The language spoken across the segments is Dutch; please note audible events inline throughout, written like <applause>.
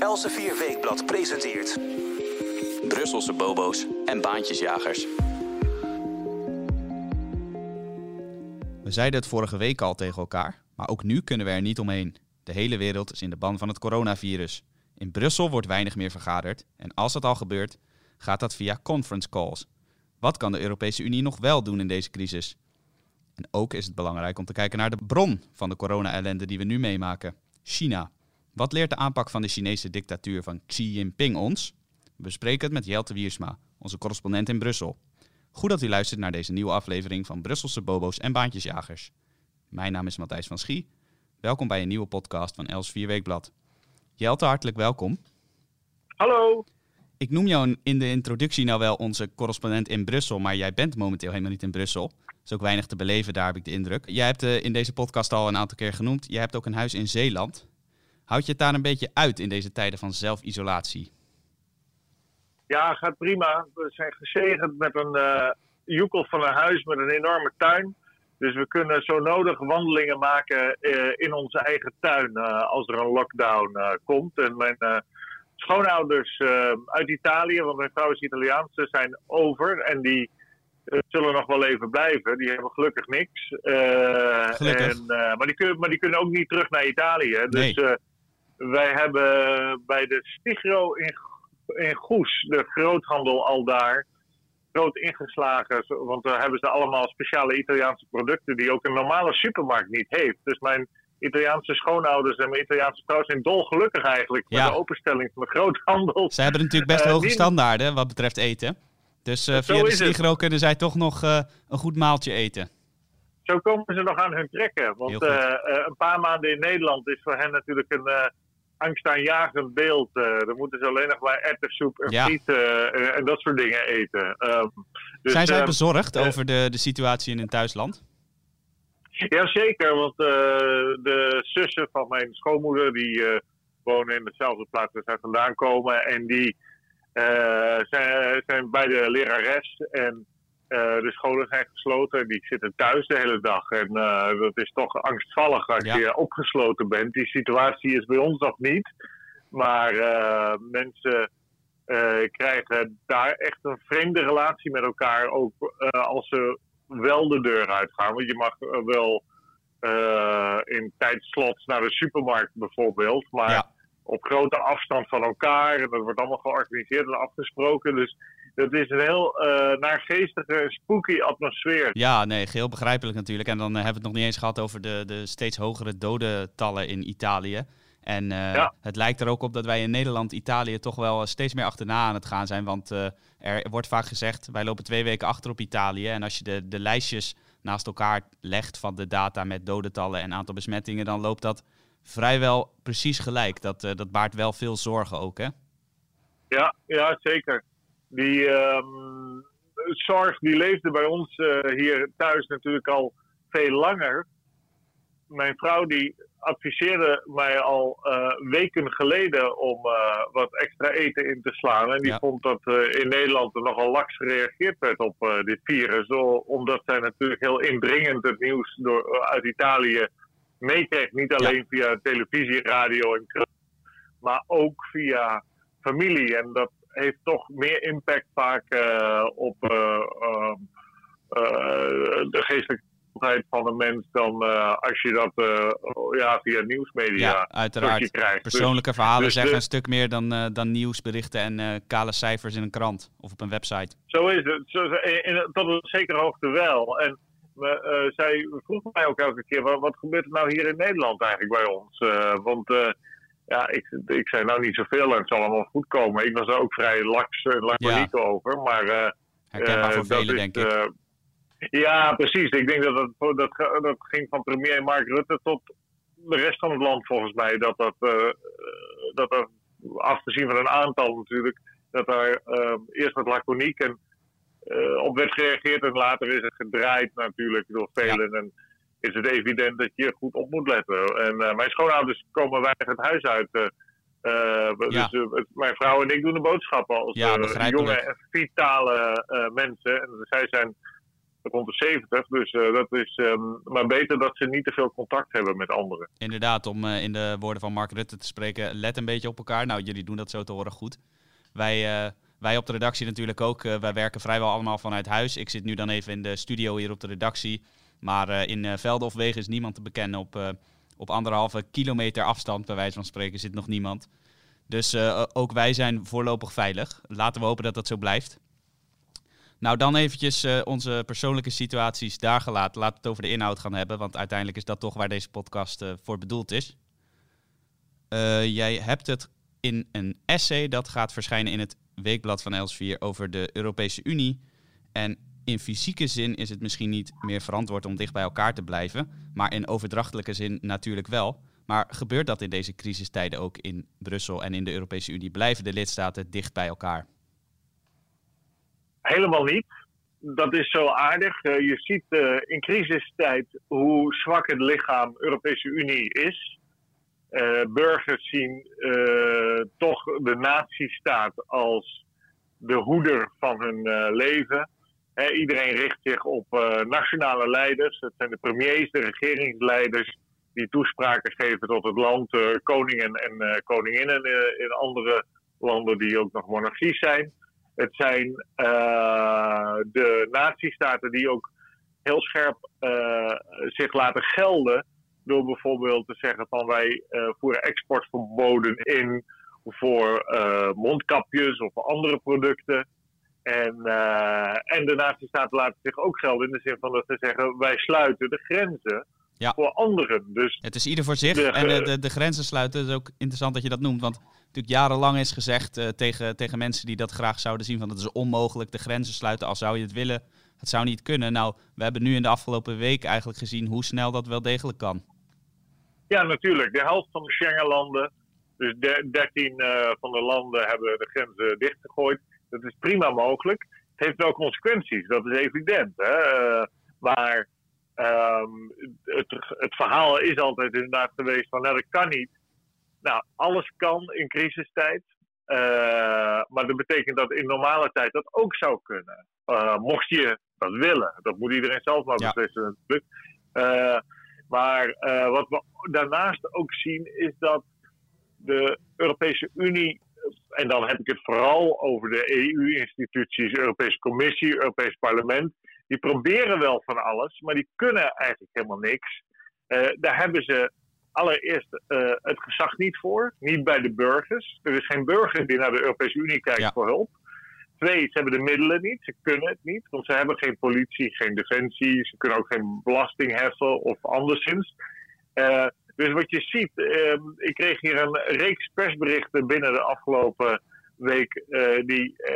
Elsevier Weekblad presenteert... Brusselse bobo's en baantjesjagers. We zeiden het vorige week al tegen elkaar, maar ook nu kunnen we er niet omheen. De hele wereld is in de ban van het coronavirus. In Brussel wordt weinig meer vergaderd en als dat al gebeurt, gaat dat via conference calls. Wat kan de Europese Unie nog wel doen in deze crisis? En ook is het belangrijk om te kijken naar de bron van de corona-ellende die we nu meemaken: China. Wat leert de aanpak van de Chinese dictatuur van Xi Jinping ons? We bespreken het met Jelte Wiersma, onze correspondent in Brussel. Goed dat u luistert naar deze nieuwe aflevering van Brusselse Bobo's en Baantjesjagers. Mijn naam is Matthijs van Schie. Welkom bij een nieuwe podcast van Els Vierweekblad. Jelte, hartelijk welkom. Hallo. Ik noem jou in de introductie nou wel onze correspondent in Brussel, maar jij bent momenteel helemaal niet in Brussel. Er is ook weinig te beleven, daar heb ik de indruk. Jij hebt uh, in deze podcast al een aantal keer genoemd. Jij hebt ook een huis in Zeeland. Houd je het daar een beetje uit in deze tijden van zelfisolatie? Ja, gaat prima. We zijn gezegend met een uh, joekel van een huis met een enorme tuin. Dus we kunnen zo nodig wandelingen maken uh, in onze eigen tuin uh, als er een lockdown komt. En mijn schoonouders uit Italië, want mijn vrouw is Italiaans, zijn over. En die zullen nog wel even blijven. Die hebben gelukkig niks. gelukkig. En, maar, die kunnen, maar die kunnen ook niet terug naar Italië. Dus Nee. Wij hebben bij de Stigro in in Goes, de groothandel al daar, groot ingeslagen. Want daar hebben ze allemaal speciale Italiaanse producten die ook een normale supermarkt niet heeft. Dus mijn Italiaanse schoonouders en mijn Italiaanse vrouw zijn dolgelukkig eigenlijk Ja. met de openstelling van de groothandel. Ze hebben natuurlijk best Eh, hoge die- standaarden wat betreft eten. Dus eh, Zo via de het. Sligro kunnen zij toch nog eh, een goed maaltje eten. Zo komen ze nog aan hun trekken. Want eh, eh, een paar maanden in Nederland is voor hen natuurlijk een eh angstaanjagend beeld. Eh dan moeten ze alleen nog maar erwtensoep en Ja. friet eh, en, dat soort dingen eten. Ehm, dus, Zijn zij ehm, bezorgd eh, over de, de situatie in hun thuisland? Jazeker, want de zussen van mijn schoonmoeder die wonen in dezelfde plaats waar zij vandaan komen. En die zijn, zijn beide lerares en de scholen zijn gesloten. Die zitten thuis de hele dag. En eh, dat is toch angstvallig als Ja. je opgesloten bent. Die situatie is bij ons nog niet. Maar eh, mensen eh, krijgen daar echt een vreemde relatie met elkaar. Ook eh, als ze wel de deur uitgaan. Want je mag eh, wel eh, in tijdslots naar de supermarkt bijvoorbeeld. Maar Ja. Op grote afstand van elkaar. En dat wordt allemaal georganiseerd en afgesproken. Dus het is een heel eh naargeestige, spooky atmosfeer. Ja, nee, geheel begrijpelijk natuurlijk. En dan eh, hebben we het nog niet eens gehad over de, de steeds hogere dodentallen in Italië. En eh, Ja. het lijkt er ook op dat wij in Nederland Italië toch wel steeds meer achterna aan het gaan zijn. Want er wordt vaak gezegd, wij lopen twee weken achter op Italië. En als je de, de lijstjes naast elkaar legt van de data met dodentallen en aantal besmettingen, dan loopt dat vrijwel precies gelijk. Dat, eh, dat baart wel veel zorgen ook, hè? Ja, ja zeker. Die ehm, zorg die leefde bij ons eh, hier thuis natuurlijk al veel langer. Mijn vrouw die adviseerde mij al eh, weken geleden om wat extra eten in te slaan. En die Ja. vond dat in Nederland er nogal laks gereageerd werd op dit virus. Omdat zij natuurlijk heel indringend het nieuws door, uit Italië meekreeg. Niet alleen via televisie, radio en krant, maar ook via familie. En dat heeft toch meer impact vaak eh, op eh, ehm, eh, de geestelijke gezondheid van een mens dan als je dat ja, via nieuwsmedia Ja, uiteraard. krijgt. Dus- Persoonlijke verhalen dus zeggen de- een stuk meer dan, dan nieuwsberichten en kale cijfers in een krant of op een website. Zo is het. Zo- in, in- tot een zekere hoogte wel. En we, eh, zij vroeg mij ook elke keer, wat, wat gebeurt er nou hier in Nederland eigenlijk bij ons? Eh, want eh, ja, ik, ik zei nou niet zoveel en het zal allemaal goed komen. Ik was er ook vrij laks en laconiek over. Maar Herkenbaar voor dat velen, is, denk ik. ja, precies. Ik denk dat dat, dat, dat ging van premier Mark Rutte tot de rest van het land volgens mij. Dat dat, dat er, afgezien van een aantal natuurlijk, dat daar eerst wat laconiek en eh, op werd gereageerd. En later is het gedraaid natuurlijk door velen. En is het evident dat je goed op moet letten. En eh, mijn schoonouders komen weinig het huis uit. eh, Ja. Dus mijn vrouw en ik doen de boodschappen als Ja, jonge en vitale mensen. En zij zijn rond de 70. Dus dat is ehm, maar beter dat ze niet te veel contact hebben met anderen. Inderdaad, om in de woorden van Mark Rutte te spreken, let een beetje op elkaar. Nou, jullie doen dat zo te horen goed. Wij, wij op de redactie natuurlijk ook. wij werken vrijwel allemaal vanuit huis. Ik zit nu dan even in de studio hier op de redactie. Maar in velden of wegen is niemand te bekennen op op anderhalve kilometer afstand, bij wijze van spreken, zit nog niemand. Dus ook wij zijn voorlopig veilig. Laten we hopen dat dat zo blijft. Nou, dan eventjes onze persoonlijke situaties daar gelaten. Laten we het over de inhoud gaan hebben, want uiteindelijk is dat toch waar deze podcast voor bedoeld is. jij hebt het in een essay dat gaat verschijnen in het weekblad van Elsevier over de Europese Unie. En in fysieke zin is het misschien niet meer verantwoord om dicht bij elkaar te blijven, maar in overdrachtelijke zin natuurlijk wel. Maar gebeurt dat in deze crisistijden ook in Brussel en in de Europese Unie? Blijven de lidstaten dicht bij elkaar? Helemaal niet. Dat is zo aardig. Eh, je ziet uh, in crisistijd hoe zwak het lichaam Europese Unie is. Uh, burgers zien toch de nazistaat als de hoeder van hun leven iedereen richt zich op nationale leiders. Het zijn de premiers, de regeringsleiders die toespraken geven tot het land. Uh, koningen en koninginnen in andere landen die ook nog monarchie zijn. Het zijn de nazistaten die ook heel scherp zich laten gelden. Door bijvoorbeeld te zeggen van wij voeren exportverboden in voor mondkapjes of andere producten. En, uh, en de nazistaten laten zich ook gelden in de zin van dat ze zeggen: wij sluiten de grenzen voor anderen. Dus het is ieder voor zich. en de, de, de, grenzen sluiten. Het is ook interessant dat je dat noemt. Want natuurlijk jarenlang is gezegd uh, tegen, tegen mensen die dat graag zouden zien: van het is onmogelijk de grenzen sluiten. Al zou je het willen, het zou niet kunnen. Nou, we hebben nu in de afgelopen week eigenlijk gezien hoe snel dat wel degelijk kan. Ja, natuurlijk. De helft van de Schengenlanden, dus 13 uh, eh, van de landen, hebben de grenzen dichtgegooid. Dat is prima mogelijk. Het heeft wel consequenties, dat is evident. Hè? Uh, maar um, het, het, verhaal is altijd inderdaad geweest van, nou dat kan niet. Nou, alles kan in crisistijd. Uh, maar dat betekent dat in normale tijd dat ook zou kunnen. Mocht je dat willen. Dat moet iedereen zelf maar beslissen natuurlijk. Maar wat we daarnaast ook zien is dat de Europese Unie en dan heb ik het vooral over de EU-instituties, Europese Commissie, Europees Parlement. Die proberen wel van alles, maar die kunnen eigenlijk helemaal niks. Uh, daar hebben ze allereerst uh, het gezag niet voor, niet bij de burgers. Er is geen burger die naar de Europese Unie kijkt voor hulp. Twee, ze hebben de middelen niet, ze kunnen het niet, want ze hebben geen politie, geen defensie, ze kunnen ook geen belasting heffen of anderszins. Uh, dus wat je ziet, ehm, ik kreeg hier een reeks persberichten binnen de afgelopen week, uh, die uh,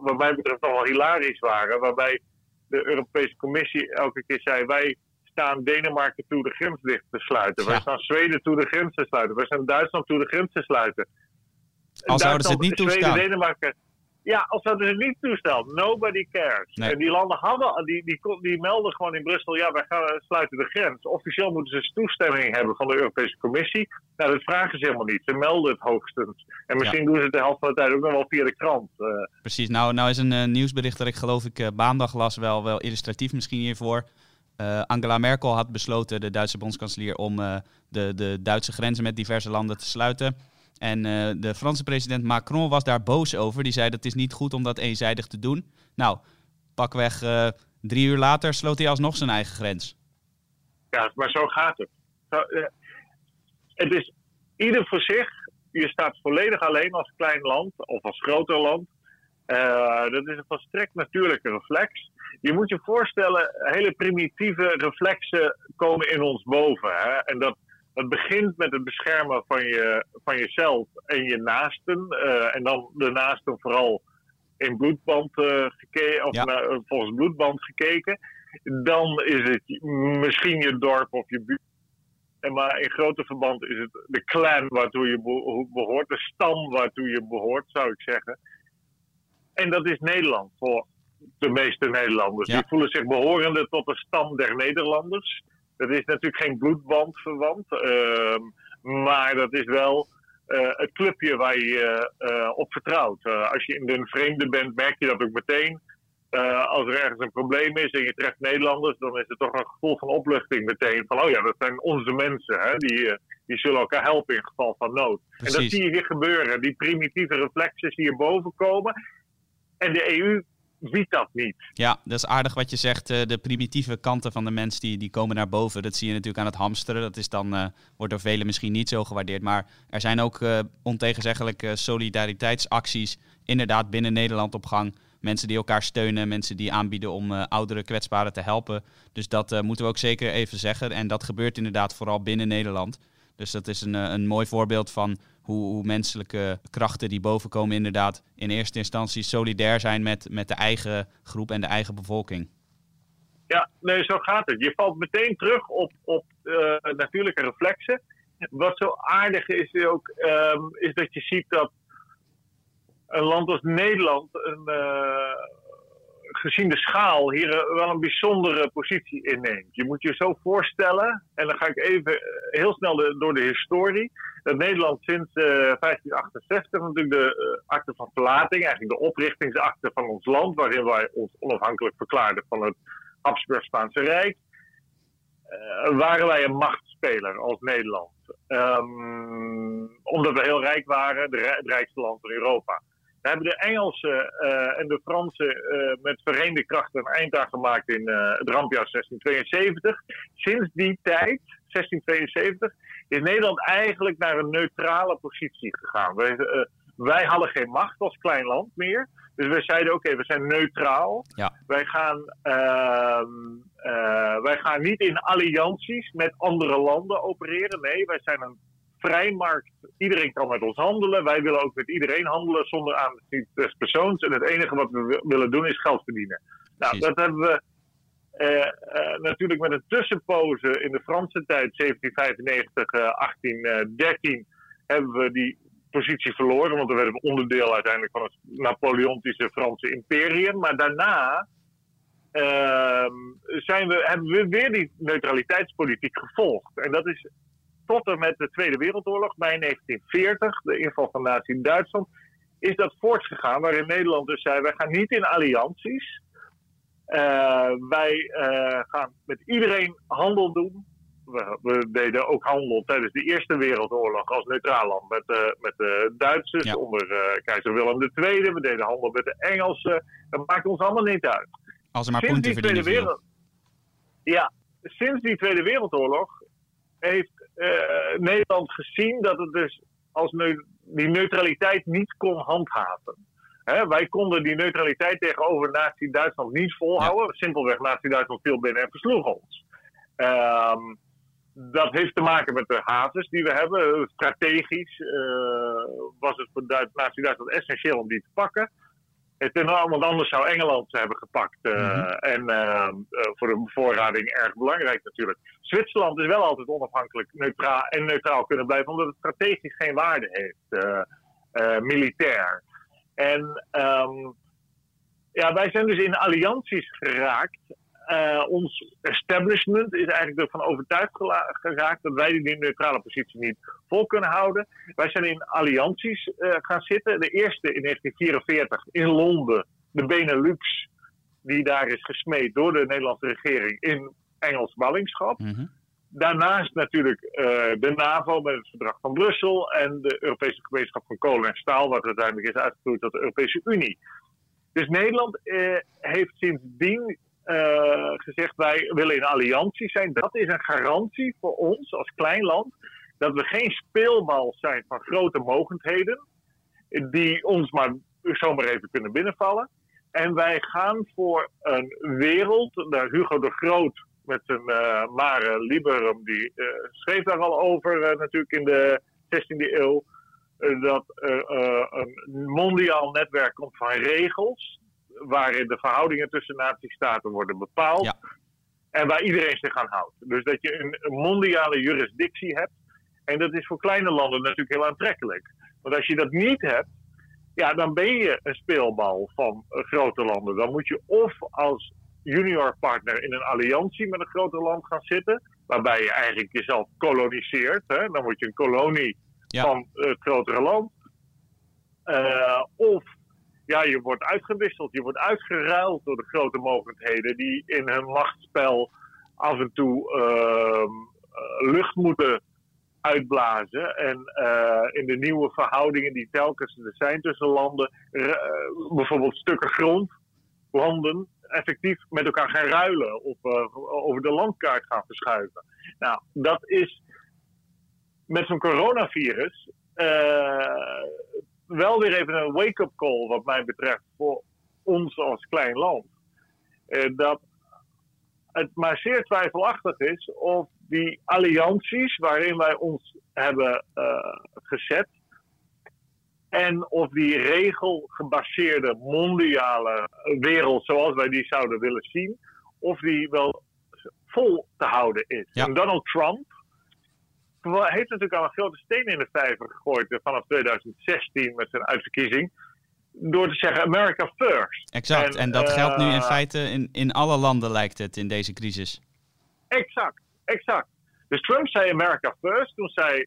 wat mij betreft nogal hilarisch waren. Waarbij de Europese Commissie elke keer zei: wij staan Denemarken toe de grens dicht te sluiten. Wij staan Zweden toe de grens te sluiten. Wij staan Duitsland toe de grens te sluiten. Al zouden ze het niet toestaan. Zweden, Denemarken. Ja, als dat dus niet toestelt, nobody cares. En die landen hadden, die, die, die melden gewoon in Brussel, ja, wij gaan sluiten de grens. Officieel moeten ze toestemming hebben van de Europese Commissie. Nou, dat vragen ze helemaal niet. Ze melden het hoogstens. En misschien doen ze het de helft van de tijd ook nog wel via de krant. Uh. Precies, nou, nou is een uh, nieuwsbericht dat ik geloof ik uh, maandag las wel, wel illustratief misschien hiervoor. Angela Merkel had besloten, de Duitse bondskanselier, om de, de Duitse grenzen met diverse landen te sluiten. En uh, de Franse president Macron was daar boos over. Die zei dat het is niet goed om dat eenzijdig te doen. Nou, pakweg uh, drie uur later sloot hij alsnog zijn eigen grens. Ja, maar zo gaat het. Zo, uh, het is ieder voor zich. Je staat volledig alleen als klein land of als groter land. dat is een volstrekt natuurlijke reflex. Je moet je voorstellen, hele primitieve reflexen komen in ons boven. Hè? En dat, het begint met het beschermen van, je, van jezelf en je naasten. Uh, en dan de naasten vooral in bloedband uh, gekeken, of ja. volgens bloedband gekeken. Dan is het misschien je dorp of je buurt. En maar in grote verband is het de clan waartoe je behoort, de stam waartoe je behoort, zou ik zeggen. En dat is Nederland voor de meeste Nederlanders. Die voelen zich behorende tot de stam der Nederlanders. Dat is natuurlijk geen bloedband verwant, ehm, maar dat is wel uh, het clubje waar je uh, op vertrouwt. Uh, als je in de vreemde bent, merk je dat ook meteen. eh, als er ergens een probleem is en je treft Nederlanders, dan is er toch een gevoel van opluchting meteen. Van, oh ja, dat zijn onze mensen. Hè? Die, die zullen elkaar helpen in geval van nood. En dat zie je hier gebeuren. Die primitieve reflexen zie je boven komen. En de EU ziet dat niet. Ja, dat is aardig wat je zegt. Eh, de primitieve kanten van de mens die, die komen naar boven. Dat zie je natuurlijk aan het hamsteren. Dat is dan, uh, wordt door velen misschien niet zo gewaardeerd. Maar er zijn ook uh, ontegenzeggelijke solidariteitsacties inderdaad binnen Nederland op gang. Mensen die elkaar steunen, mensen die aanbieden om oudere kwetsbaren te helpen. Dus dat moeten we ook zeker even zeggen. En dat gebeurt inderdaad vooral binnen Nederland. Dus dat is een, een mooi voorbeeld van hoe, menselijke krachten die bovenkomen inderdaad in eerste instantie solidair zijn met, met de eigen groep en de eigen bevolking. Ja, nee, zo gaat het. Je valt meteen terug op, op uh, natuurlijke reflexen. Wat zo aardig is ook, um, is dat je ziet dat een land als Nederland een, uh, gezien de schaal hier eh, wel een bijzondere positie inneemt. Je moet je zo voorstellen, en dan ga ik even eh, heel snel door de historie. Dat Nederland sinds uh, eh, 1568 natuurlijk de uh, akte van verlating, eigenlijk de oprichtingsakte van ons land, waarin wij ons onafhankelijk verklaarden van het Habsburg-Spaanse Rijk, waren wij een machtsspeler als Nederland. Um, omdat we heel rijk waren, de, het rijkste land van Europa. We hebben de Engelsen uh, en de Fransen uh, met verenigde krachten een eind aan gemaakt in uh, het rampjaar 1672. Sinds die tijd, 1672, is Nederland eigenlijk naar een neutrale positie gegaan. Wij, wij hadden geen macht als klein land meer. Dus we zeiden: oké, okay, we zijn neutraal. Ja. Wij, gaan, ehm, wij gaan niet in allianties met andere landen opereren. Nee, wij zijn een vrijmarkt. Iedereen kan met ons handelen. Wij willen ook met iedereen handelen zonder aanzien des persoons. En het enige wat we willen doen is geld verdienen. Nou, dat hebben we uh, uh, natuurlijk met een tussenpoze in de Franse tijd, 1795, uh, 1813, hebben we die positie verloren. Want we werden onderdeel uiteindelijk van het Napoleontische Franse imperium. Maar daarna ehm, zijn we, hebben we weer die neutraliteitspolitiek gevolgd. En dat is tot en met de Tweede Wereldoorlog, mei 1940, de inval van Nazi in Duitsland, is dat voortgegaan. Waarin Nederland dus zei: wij gaan niet in allianties. Uh, wij uh, gaan met iedereen handel doen. We, we, deden ook handel tijdens de Eerste Wereldoorlog als neutraal land met, uh, met de Duitsers ja. onder keizer Willem II. We deden handel met de Engelsen. Dat maakt ons allemaal niet uit. Als er maar sinds die Tweede Wereld... Ja, sinds die Tweede Wereldoorlog heeft Nederland gezien dat het dus als ne die neutraliteit niet kon handhaven. Hè, wij konden die neutraliteit tegenover Nazi-Duitsland niet volhouden. Ja. Simpelweg, Nazi-Duitsland viel binnen en versloeg ons. Um, dat heeft te maken met de havens die we hebben. Strategisch uh, was het voor Nazi-Duitsland essentieel om die te pakken. Het want anders zou Engeland ze hebben gepakt. Uh, mm -hmm. En uh, voor de bevoorrading erg belangrijk natuurlijk. Zwitserland is wel altijd onafhankelijk neutraal en neutraal kunnen blijven, omdat het strategisch geen waarde heeft, uh, militair. En um, ja, wij zijn dus in allianties geraakt uh, ons establishment is eigenlijk ervan overtuigd geraakt dat wij die neutrale positie niet vol kunnen houden. Wij zijn in allianties uh, gaan zitten. De eerste in 1944 in Londen, de Benelux, die daar is gesmeed door de Nederlandse regering in Engels ballingschap. Mm -hmm. Daarnaast natuurlijk uh, de NAVO met het verdrag van Brussel en de Europese gemeenschap van kolen en staal, wat uiteindelijk is uitgegroeid tot de Europese Unie. Dus Nederland heeft sindsdien gezegd wij willen in alliantie zijn. Dat is een garantie voor ons als klein land dat we geen speelbal zijn van grote mogendheden die ons maar zomaar even kunnen binnenvallen. En wij gaan voor een wereld, daar Hugo de Groot met zijn uh, Mare Liberum, die uh, schreef daar al over natuurlijk in de 16e eeuw, dat een mondiaal netwerk komt van regels waarin de verhoudingen tussen natiestaten worden bepaald. Ja. En waar iedereen zich aan houdt. Dus dat je een, mondiale jurisdictie hebt. En dat is voor kleine landen natuurlijk heel aantrekkelijk. Want als je dat niet hebt, ja, dan ben je een speelbal van uh, grote landen. Dan moet je of als junior partner in een alliantie met een groter land gaan zitten. Waarbij je eigenlijk jezelf koloniseert. Hè? Dan word je een kolonie ja. van het grotere land. Uh, of ja, je wordt uitgewisseld, je wordt uitgeruild door de grote mogelijkheden die in hun machtsspel af en toe ehm, eh, lucht moeten uitblazen. En uh, in de nieuwe verhoudingen die telkens er zijn tussen landen, uh, bijvoorbeeld stukken grond, landen, effectief met elkaar gaan ruilen of over de landkaart gaan verschuiven. Nou, dat is met zo'n coronavirus wel weer even een wake-up call, wat mij betreft, voor ons als klein land. dat het maar zeer twijfelachtig is of die allianties waarin wij ons hebben uh, gezet. En of die regelgebaseerde mondiale wereld zoals wij die zouden willen zien, of die wel vol te houden is. En Donald Trump heeft natuurlijk al een grote steen in de vijver gegooid vanaf 2016 met zijn uitverkiezing door te zeggen America first. Exact, en, en dat geldt nu in eh, feite in, in alle landen lijkt het in deze crisis. Exact, exact. Dus Trump zei America first, toen zei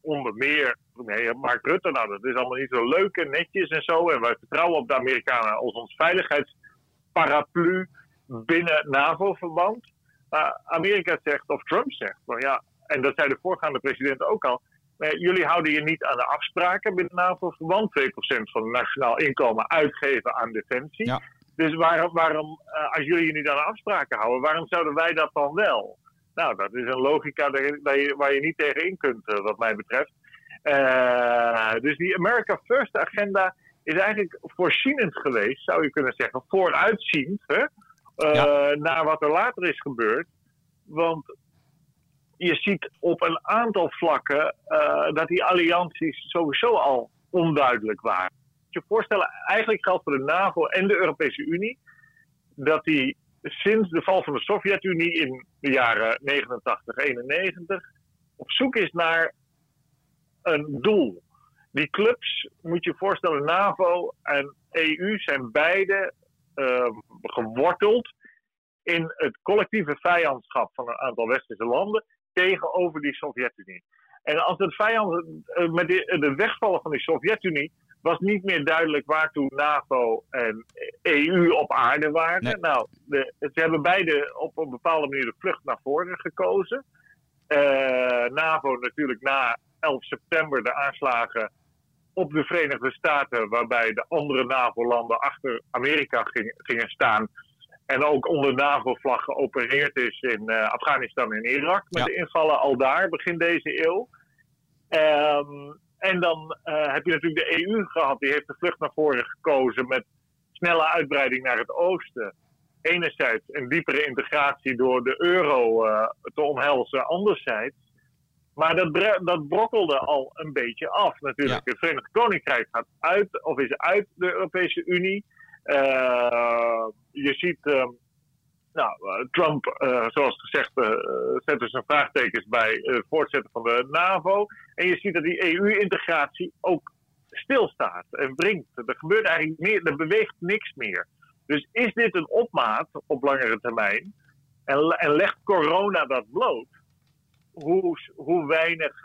onder meer nee, Mark Rutte, nou dat is allemaal niet zo leuk en netjes en zo. En wij vertrouwen op de Amerikanen als ons veiligheidsparaplu binnen NAVO-verband. Maar Amerika zegt, of Trump zegt, nou ja, en dat zei de voorgaande president ook al, jullie houden je niet aan de afspraken binnen NAVO-verband. 2% van het nationaal inkomen uitgeven aan defensie. Ja. Dus waarom, waarom uh, als jullie je niet aan de afspraken houden, waarom zouden wij dat dan wel? Nou, dat is een logica waar je niet tegen in kunt, uh, wat mij betreft. Uh, dus die America First agenda is eigenlijk voorzienend geweest, zou je kunnen zeggen, vooruitziend hè, ja. naar wat er later is gebeurd. Want je ziet op een aantal vlakken uh, dat die allianties sowieso al onduidelijk waren. Je je voorstellen, eigenlijk geldt voor de NAVO en de Europese Unie dat die sinds de val van de Sovjet-Unie in de jaren 89, 91 op zoek is naar een doel. Die clubs, moet je voorstellen, NAVO en EU zijn beide uh, geworteld in het collectieve vijandschap van een aantal westerse landen tegenover die Sovjet-Unie. En als het vijand, eh, met de, wegvallen van die Sovjet-Unie, was niet meer duidelijk waartoe NAVO en EU op aarde waren. Nou, de, ze hebben beide op een bepaalde manier de vlucht naar voren gekozen. Uh, NAVO natuurlijk na 11 september de aanslagen op de Verenigde Staten, waarbij de andere NAVO-landen achter Amerika gingen staan. En ook onder NAVO-vlag geopereerd is in uh, Afghanistan en Irak. Met de invallen al daar, begin deze eeuw. Um, en dan uh, heb je natuurlijk de EU gehad. Die heeft de vlucht naar voren gekozen met snelle uitbreiding naar het oosten. Enerzijds een diepere integratie door de euro uh, te omhelzen, anderzijds. Maar dat, dat brokkelde al een beetje af natuurlijk. Het Verenigd Koninkrijk gaat uit, of is uit de Europese Unie. Uh, je ziet, uh, nou, Trump, uh, zoals gezegd, zet dus een vraagtekens bij het voortzetten van de NAVO. En je ziet dat die EU-integratie ook stilstaat en wringt. Er gebeurt eigenlijk meer, er beweegt niks meer. Dus is dit een opmaat op langere termijn? En, en legt corona dat bloot? Hoe, hoe weinig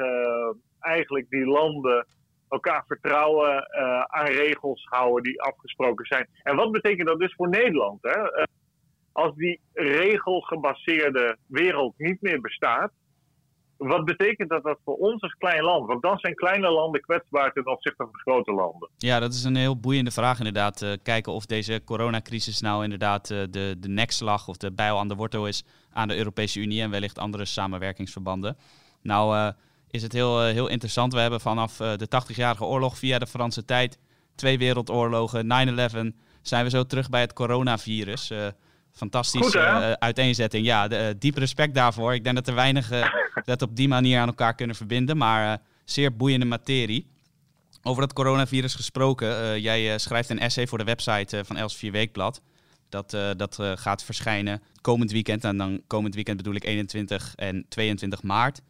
eigenlijk die landen elkaar vertrouwen, uh, aan regels houden die afgesproken zijn. En wat betekent dat dus voor Nederland? Hè? Uh, als die regelgebaseerde wereld niet meer bestaat, wat betekent dat, dat voor ons als klein land? Want dan zijn kleine landen kwetsbaar ten opzichte van grote landen. Ja, dat is een heel boeiende vraag inderdaad. Uh, kijken of deze coronacrisis nou inderdaad de, de nekslag of de bijl aan de wortel is aan de Europese Unie en wellicht andere samenwerkingsverbanden. Nou, is het heel, eh, heel interessant. We hebben vanaf eh, de 80-jarige oorlog via de Franse tijd, twee wereldoorlogen, 9-11, zijn we zo terug bij het coronavirus. Uh, fantastische uiteenzetting. Ja, de, diep respect daarvoor. Ik denk dat er weinigen <laughs> dat op die manier aan elkaar kunnen verbinden, maar zeer boeiende materie. Over dat coronavirus gesproken, jij schrijft een essay voor de website van Els Weekblad. Dat, dat gaat verschijnen komend weekend. En dan komend weekend bedoel ik 21 en 22 maart.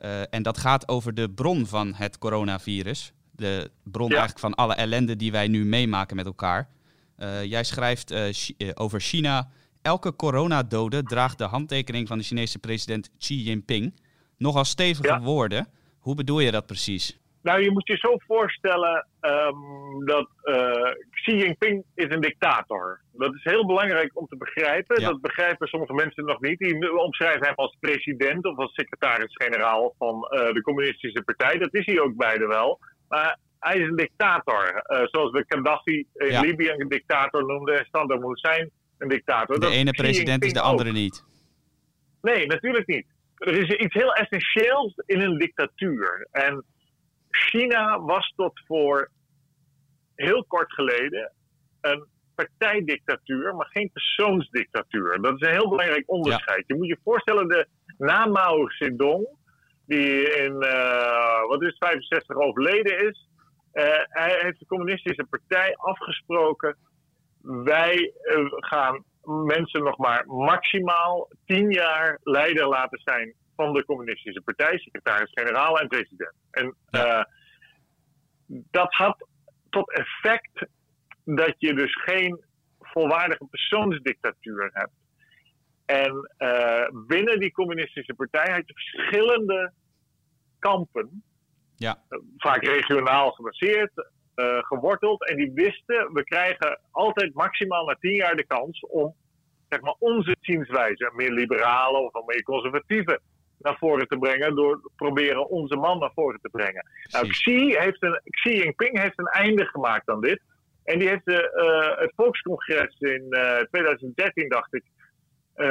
Uh, en dat gaat over de bron van het coronavirus. De bron eigenlijk van alle ellende die wij nu meemaken met elkaar. Uh, jij schrijft uh, over China. Elke coronadode draagt de handtekening van de Chinese president Xi Jinping. Nogal stevige woorden. Hoe bedoel je dat precies? Nou, je moet je zo voorstellen ehm, dat uh, Xi Jinping is een dictator. Dat is heel belangrijk om te begrijpen. Dat begrijpen sommige mensen nog niet. Die omschrijven hem als president of als secretaris-generaal van uh, de communistische partij. Dat is hij ook beide wel. Maar hij is een dictator. Uh, zoals we Gaddafi in ja. Libië een dictator noemden en Saddam Hussein een dictator. De ene president is de andere niet. Nee, natuurlijk niet. Er is iets heel essentieels in een dictatuur. En China was tot voor heel kort geleden een partijdictatuur, maar geen persoonsdictatuur. Dat is een heel belangrijk onderscheid. Je moet je voorstellen, de, na Mao Zedong, die in uh, wat is 65 overleden is, uh, hij heeft de communistische partij afgesproken. Wij uh, gaan mensen nog maar maximaal tien jaar leider laten zijn van de communistische partij, secretaris-generaal en president. En uh, dat had tot effect dat je dus geen volwaardige persoonsdictatuur hebt. En uh, binnen die communistische partij had je verschillende kampen, ja. vaak regionaal gebaseerd, uh, geworteld. En die wisten, we krijgen altijd maximaal na tien jaar de kans om zeg maar, onze zienswijze, meer liberale of meer conservatieve, naar voren te brengen door proberen onze man naar voren te brengen. Nou, Xi, heeft een, Xi Jinping heeft een einde gemaakt aan dit. En die heeft de, uh, het volkscongres in uh, 2013, dacht ik, uh,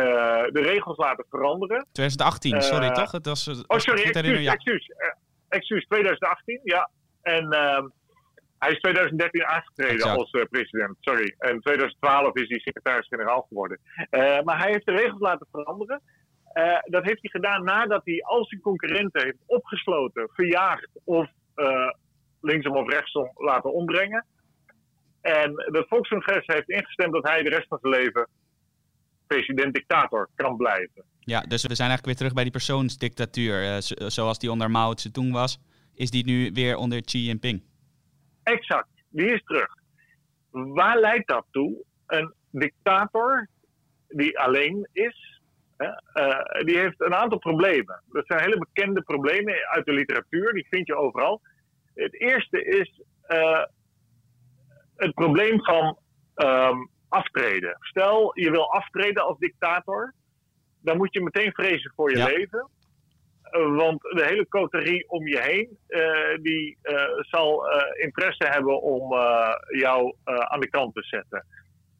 de regels laten veranderen. 2018, sorry toch? Het was, oh, sorry, excuus, ja. excuus, excuus, 2018, ja. En ehm, hij is 2013 aangetreden als president, sorry. En 2012 is hij secretaris-generaal geworden. maar hij heeft de regels laten veranderen. Uh, dat heeft hij gedaan nadat hij al zijn concurrenten heeft opgesloten, verjaagd of uh, linksom of rechtsom laten ombrengen. En het Volkscongres heeft ingestemd dat hij de rest van zijn leven president-dictator kan blijven. Ja, dus we zijn eigenlijk weer terug bij die persoonsdictatuur. Uh, zoals die onder Mao Zedong was, is die nu weer onder Xi Jinping. Exact, die is terug. Waar leidt dat toe? Een dictator die alleen is, uh, die heeft een aantal problemen. Dat zijn hele bekende problemen uit de literatuur, die vind je overal. Het eerste is uh, het probleem van um, aftreden. Stel, je wil aftreden als dictator, dan moet je meteen vrezen voor je ja. leven. Uh, want de hele coterie om je heen, die zal interesse hebben om jou aan de kant te zetten.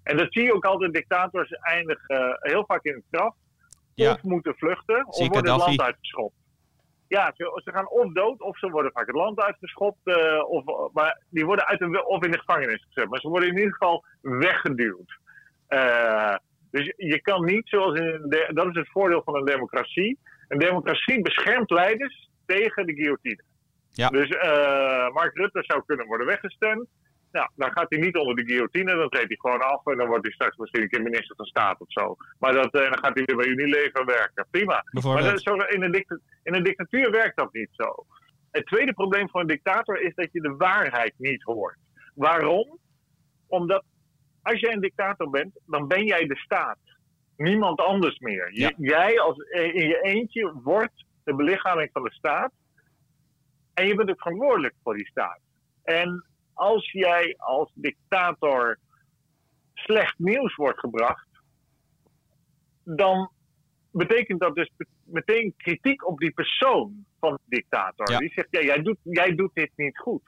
En dat zie je ook altijd, dictators eindigen heel vaak in het straf ja. of moeten vluchten of worden het land uitgeschopt. Ja, ze, ze, gaan of dood of ze worden vaak het land uitgeschopt. Uh, of, maar die worden uit de, of in de gevangenis gezet. Maar ze worden in ieder geval weggeduwd. Uh, dus je kan niet, zoals in de, dat is het voordeel van een democratie. Een democratie beschermt leiders tegen de guillotine. Ja. Dus uh, Mark Rutte zou kunnen worden weggestemd. Nou, dan gaat hij niet onder de guillotine, dan treedt hij gewoon af en dan wordt hij straks misschien een keer minister van Staat of zo. Maar dat, eh, dan gaat hij weer bij Unilever werken. Prima. Maar dat, zo, in, een in een dictatuur werkt dat niet zo. Het tweede probleem voor een dictator is dat je de waarheid niet hoort. Waarom? Omdat als jij een dictator bent, dan ben jij de staat. Niemand anders meer. Ja. Jij als, eh, in je eentje wordt de belichaming van de staat. En je bent ook verantwoordelijk voor die staat. En als jij als dictator slecht nieuws wordt gebracht, dan betekent dat dus meteen kritiek op die persoon van de dictator. Ja. Die zegt, ja, jij, doet, jij doet dit niet goed.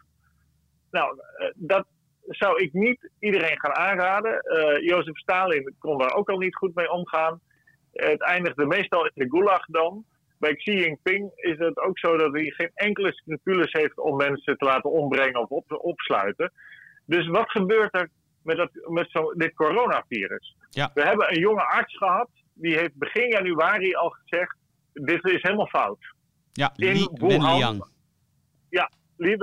Nou, eh, dat zou ik niet iedereen gaan aanraden. Uh, Jozef Stalin kon daar ook al niet goed mee omgaan. Het eindigde meestal in de gulag dan bij Xi Jinping is het ook zo dat hij geen enkele scrupules heeft om mensen te laten ombrengen of op, opsluiten. Dus wat gebeurt er met, dat, met zo, dit coronavirus? Ja. We hebben een jonge arts gehad, die heeft begin januari al gezegd, dit is helemaal fout. Ja, in Li Wuhan. Ja, Li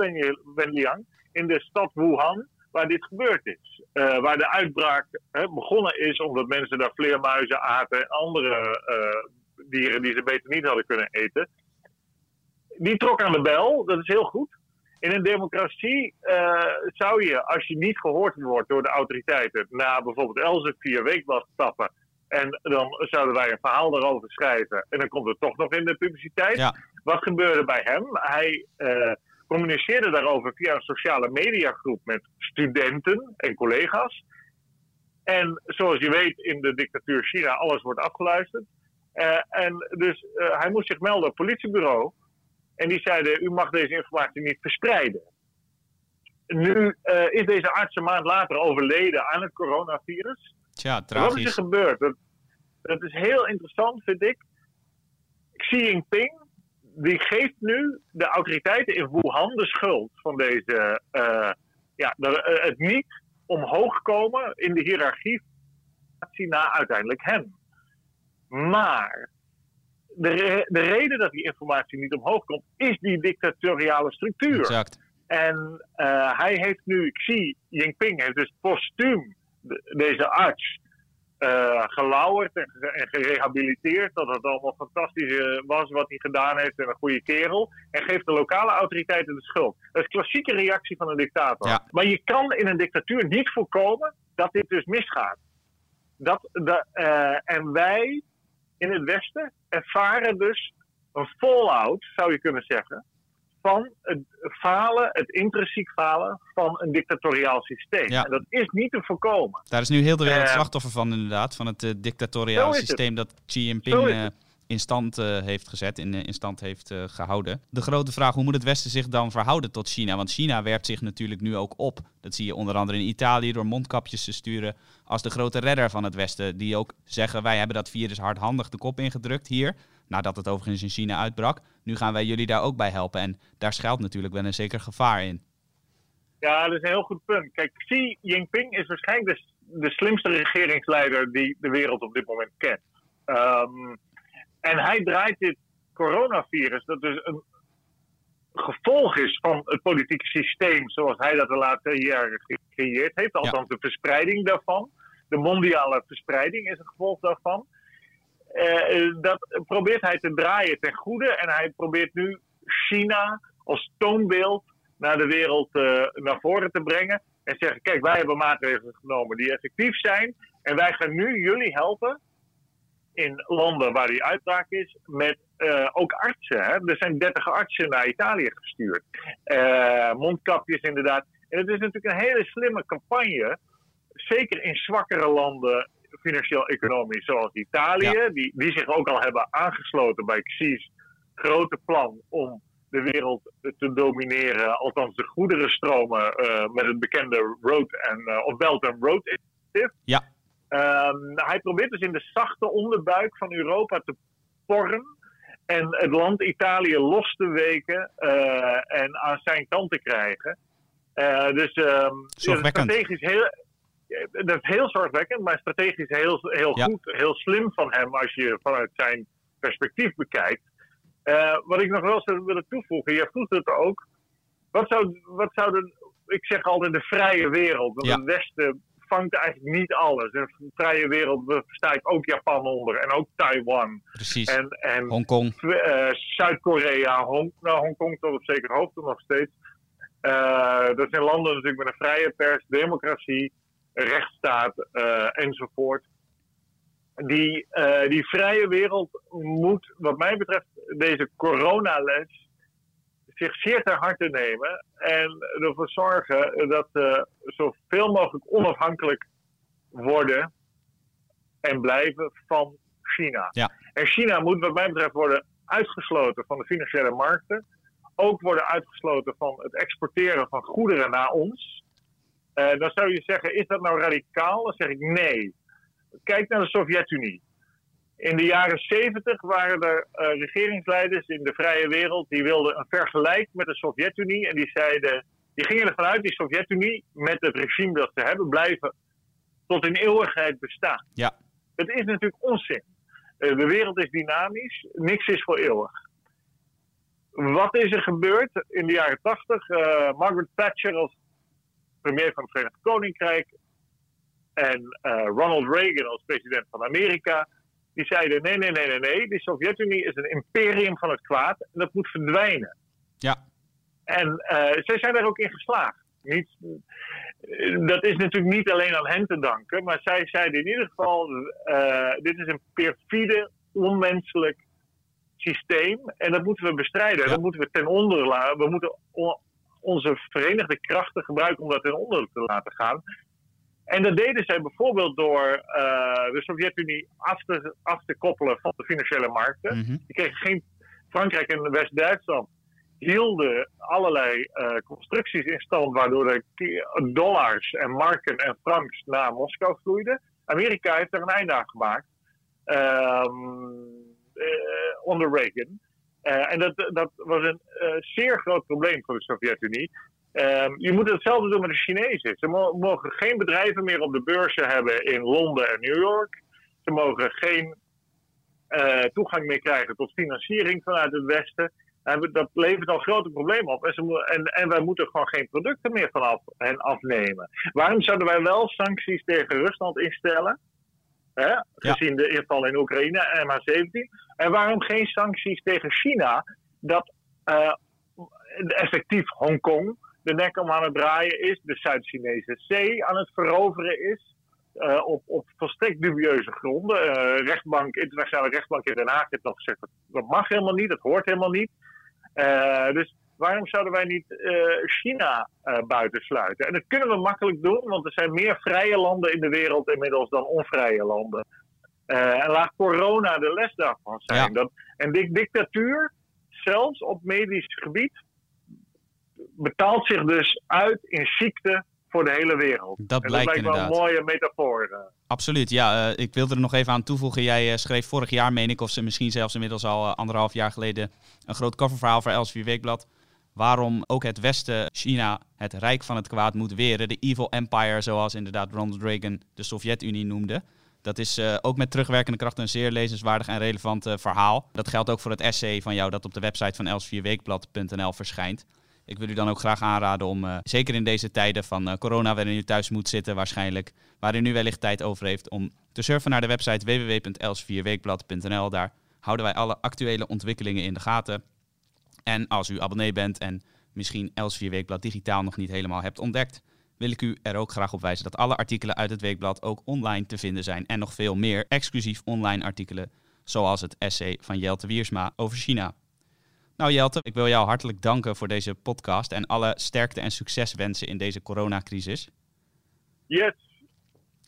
Wenliang. In de stad Wuhan, waar dit gebeurd is. Uh, waar de uitbraak hè, begonnen is omdat mensen daar vleermuizen aten en andere uh, dieren die ze beter niet hadden kunnen eten. Die trok aan de bel, dat is heel goed. In een democratie uh, zou je, als je niet gehoord wordt door de autoriteiten, na bijvoorbeeld Elsevier Weekblad stappen. En dan zouden wij een verhaal daarover schrijven. En dan komt het toch nog in de publiciteit. Ja. Wat gebeurde bij hem? Hij uh, communiceerde daarover via een sociale mediagroep met studenten en collega's. En zoals je weet, in de dictatuur China, alles wordt afgeluisterd. Uh, en dus uh, hij moest zich melden op het politiebureau. En die zeiden, u mag deze informatie niet verspreiden. Nu uh, is deze arts een maand later overleden aan het coronavirus. Tja, tragisch. Wat is er gebeurd? Dat, dat is heel interessant, vind ik. Xi Jinping, die geeft nu de autoriteiten in Wuhan de schuld van deze, ja, de, het niet omhoog komen in de hiërarchie na uiteindelijk hem. Maar de, de reden dat die informatie niet omhoog komt, is die dictatoriale structuur. Exact. En uh, hij heeft nu, Xi Jinping heeft dus postuum deze arts uh, gelauwerd en, en, gerehabiliteerd. Dat het allemaal fantastisch eh, was wat hij gedaan heeft en een goede kerel. En geeft de lokale autoriteiten de schuld. Dat is klassieke reactie van een dictator. Ja. Maar je kan in een dictatuur niet voorkomen dat dit dus misgaat. Dat, uh, en wij in het Westen ervaren dus een fallout, zou je kunnen zeggen, van het falen, het intrinsiek falen van een dictatoriaal systeem. Ja. En dat is niet te voorkomen. Daar is nu heel de wereld Eh, slachtoffer van inderdaad, van het uh, dictatoriaal het. systeem dat Xi Jinping eh, in stand eh, heeft gezet, in, in stand heeft eh, gehouden. De grote vraag, hoe moet het Westen zich dan verhouden tot China? Want China werpt zich natuurlijk nu ook op. Dat zie je onder andere in Italië door mondkapjes te sturen als de grote redder van het Westen. Die ook zeggen, wij hebben dat virus hardhandig de kop ingedrukt hier. Nadat het overigens in China uitbrak. Nu gaan wij jullie daar ook bij helpen. En daar schuilt natuurlijk wel een zeker gevaar in. Ja, dat is een heel goed punt. Kijk, Xi Jinping is waarschijnlijk de, slimste regeringsleider die de wereld op dit moment kent. Um, en hij draait dit coronavirus, dat dus een gevolg is van het politieke systeem zoals hij dat de laatste jaren gecreëerd heeft. Althans, de verspreiding daarvan. De mondiale verspreiding is een gevolg daarvan. Uh, dat probeert hij te draaien ten goede. En hij probeert nu China als toonbeeld naar de wereld uh, naar voren te brengen. En zeggen, kijk, wij hebben maatregelen genomen die effectief zijn. En wij gaan nu jullie helpen in landen waar die uitbraak is, met uh, ook artsen. Hè? Er zijn 30 artsen naar Italië gestuurd. Uh, mondkapjes inderdaad. En het is natuurlijk een hele slimme campagne. Zeker in zwakkere landen, financieel-economisch, zoals Italië. Ja. Die, die zich ook al hebben aangesloten bij Xi's grote plan om de wereld te domineren. Althans, de goederenstromen uh, met het bekende Road and, of Belt and Road Initiative. Ja. Um, hij probeert dus in de zachte onderbuik van Europa te porren. En het land Italië los te weken uh, en aan zijn kant te krijgen. Uh, dus um, strategisch heel, dat is heel zorgwekkend, maar strategisch heel, heel Ja. goed, heel slim van hem als je vanuit zijn perspectief bekijkt. Uh, wat ik nog wel zou willen toevoegen, jij vroeg het ook. Wat zou, wat zou de, ik zeg altijd de vrije wereld, want Ja. het Westen vangt eigenlijk niet alles. In de vrije wereld ik ook Japan onder en ook Taiwan. Precies. En, en Hongkong. uh, Zuid-Korea, Hong, nou, Hongkong tot op zeker hoogte nog steeds. Uh, dat zijn landen natuurlijk met een vrije pers, democratie, rechtsstaat uh, enzovoort. Die, die vrije wereld moet, wat mij betreft, deze coronales zich zeer ter harte nemen en ervoor zorgen dat ze zoveel mogelijk onafhankelijk worden en blijven van China. Ja. En China moet wat mij betreft worden uitgesloten van de financiële markten. Ook worden uitgesloten van het exporteren van goederen naar ons. Uh, dan zou je zeggen, is dat nou radicaal? Dan zeg ik nee. Kijk naar de Sovjet-Unie. In de jaren 70 waren er uh, regeringsleiders in de vrije wereld die wilden een vergelijk met de Sovjet-Unie. En die zeiden, die gingen ervan uit, die Sovjet-Unie met het regime dat ze hebben, blijven tot in eeuwigheid bestaan. Ja. Het is natuurlijk onzin. Uh, de wereld is dynamisch, niks is voor eeuwig. Wat is er gebeurd in de jaren 80? Uh, Margaret Thatcher als premier van het Verenigd Koninkrijk en Ronald Reagan als president van Amerika, die zeiden: nee, nee, nee, nee, nee, de Sovjet-Unie is een imperium van het kwaad en dat moet verdwijnen. Ja. En uh, zij zijn daar ook in geslaagd. Niet, dat is natuurlijk niet alleen aan hen te danken, maar zij zeiden in ieder geval: uh, dit is een perfide, onmenselijk systeem en dat moeten we bestrijden. Dat moeten we ten onder laten. We moeten onze verenigde krachten gebruiken om dat ten onder te laten gaan. En dat deden zij bijvoorbeeld door uh, de Sovjet-Unie af te, af te koppelen van de financiële markten. Mm Die kregen geen. Frankrijk en West-Duitsland hielden allerlei uh, constructies in stand, waardoor de dollars en marken en francs naar Moskou vloeiden. Amerika heeft er een einde aan gemaakt. Um, onder Reagan. en dat, dat was een zeer groot probleem voor de Sovjet-Unie. Um, je moet hetzelfde doen met de Chinezen. Ze mogen geen bedrijven meer op de beurzen hebben in Londen en New York. Ze mogen geen uh, toegang meer krijgen tot financiering vanuit het Westen. En dat levert al grote problemen op. En, ze, en, en wij moeten gewoon geen producten meer vanaf hen afnemen. Waarom zouden wij wel sancties tegen Rusland instellen? Hè? Gezien de inval in Oekraïne en MH17. En waarom geen sancties tegen China? Dat uh, effectief Hongkong de nek om aan het draaien is, de Zuid-Chinese Zee aan het veroveren is. Uh, op, op volstrekt dubieuze gronden. Uh, rechtbank, internationale rechtbank in Den Haag heeft nog gezegd dat, dat mag helemaal niet, dat hoort helemaal niet. Uh, dus waarom zouden wij niet China buitensluiten? En dat kunnen we makkelijk doen, want er zijn meer vrije landen in de wereld inmiddels dan onvrije landen. en laat corona de les daarvan zijn. Dat, en dictatuur, zelfs op medisch gebied, betaalt zich dus uit in ziekte voor de hele wereld. Dat blijkt dat wel een mooie metafoor. Eh. Absoluut, ja. Uh, ik wilde er nog even aan toevoegen. Jij uh, schreef vorig jaar, meen ik, of ze misschien zelfs inmiddels al anderhalf jaar geleden, een groot coververhaal voor Elsevier Weekblad. Waarom ook het Westen, China, het rijk van het kwaad moet weren. De evil empire, zoals inderdaad Ronald Reagan de Sovjet-Unie noemde. Dat is ook met terugwerkende kracht een zeer lezenswaardig en relevant verhaal. Dat geldt ook voor het essay van jou dat op de website van elsevierweekblad.nl verschijnt. Ik wil u dan ook graag aanraden om, uh, zeker in deze tijden van uh, corona, waarin u thuis moet zitten waarschijnlijk, waarin u wellicht tijd over heeft, om te surfen naar de website www.els4weekblad.nl. Daar houden wij alle actuele ontwikkelingen in de gaten. En als u abonnee bent en misschien Els 4 Weekblad digitaal nog niet helemaal hebt ontdekt, wil ik u er ook graag op wijzen dat alle artikelen uit het weekblad ook online te vinden zijn. En nog veel meer exclusief online artikelen, zoals het essay van Jelte Wiersma over China. Nou Jelte, ik wil jou hartelijk danken voor deze podcast en alle sterkte en succes wensen in deze coronacrisis. Yes.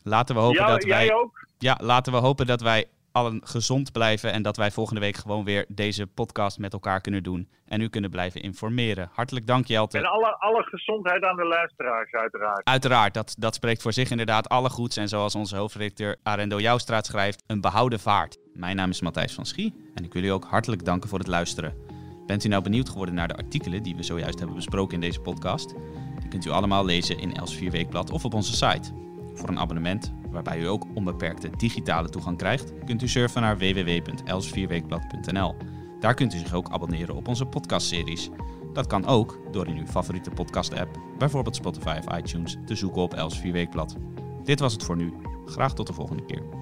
Laten we hopen dat wij. Jij ook? Ja, laten we hopen dat wij allen gezond blijven en dat wij volgende week gewoon weer deze podcast met elkaar kunnen doen en u kunnen blijven informeren. Hartelijk dank Jelte. En alle, alle gezondheid aan de luisteraars uiteraard. Uiteraard, dat, dat spreekt voor zich inderdaad alle goeds en zoals onze hoofdredacteur Arendo Jouwstraat schrijft, een behouden vaart. Mijn naam is Matthijs van Schie en ik wil u ook hartelijk danken voor het luisteren. Bent u nou benieuwd geworden naar de artikelen die we zojuist hebben besproken in deze podcast? Die kunt u allemaal lezen in Els 4 Weekblad of op onze site. Voor een abonnement, waarbij u ook onbeperkte digitale toegang krijgt, kunt u surfen naar www.els4weekblad.nl. Daar kunt u zich ook abonneren op onze podcastseries. Dat kan ook door in uw favoriete podcast-app, bijvoorbeeld Spotify of iTunes, te zoeken op Els 4 Weekblad. Dit was het voor nu. Graag tot de volgende keer.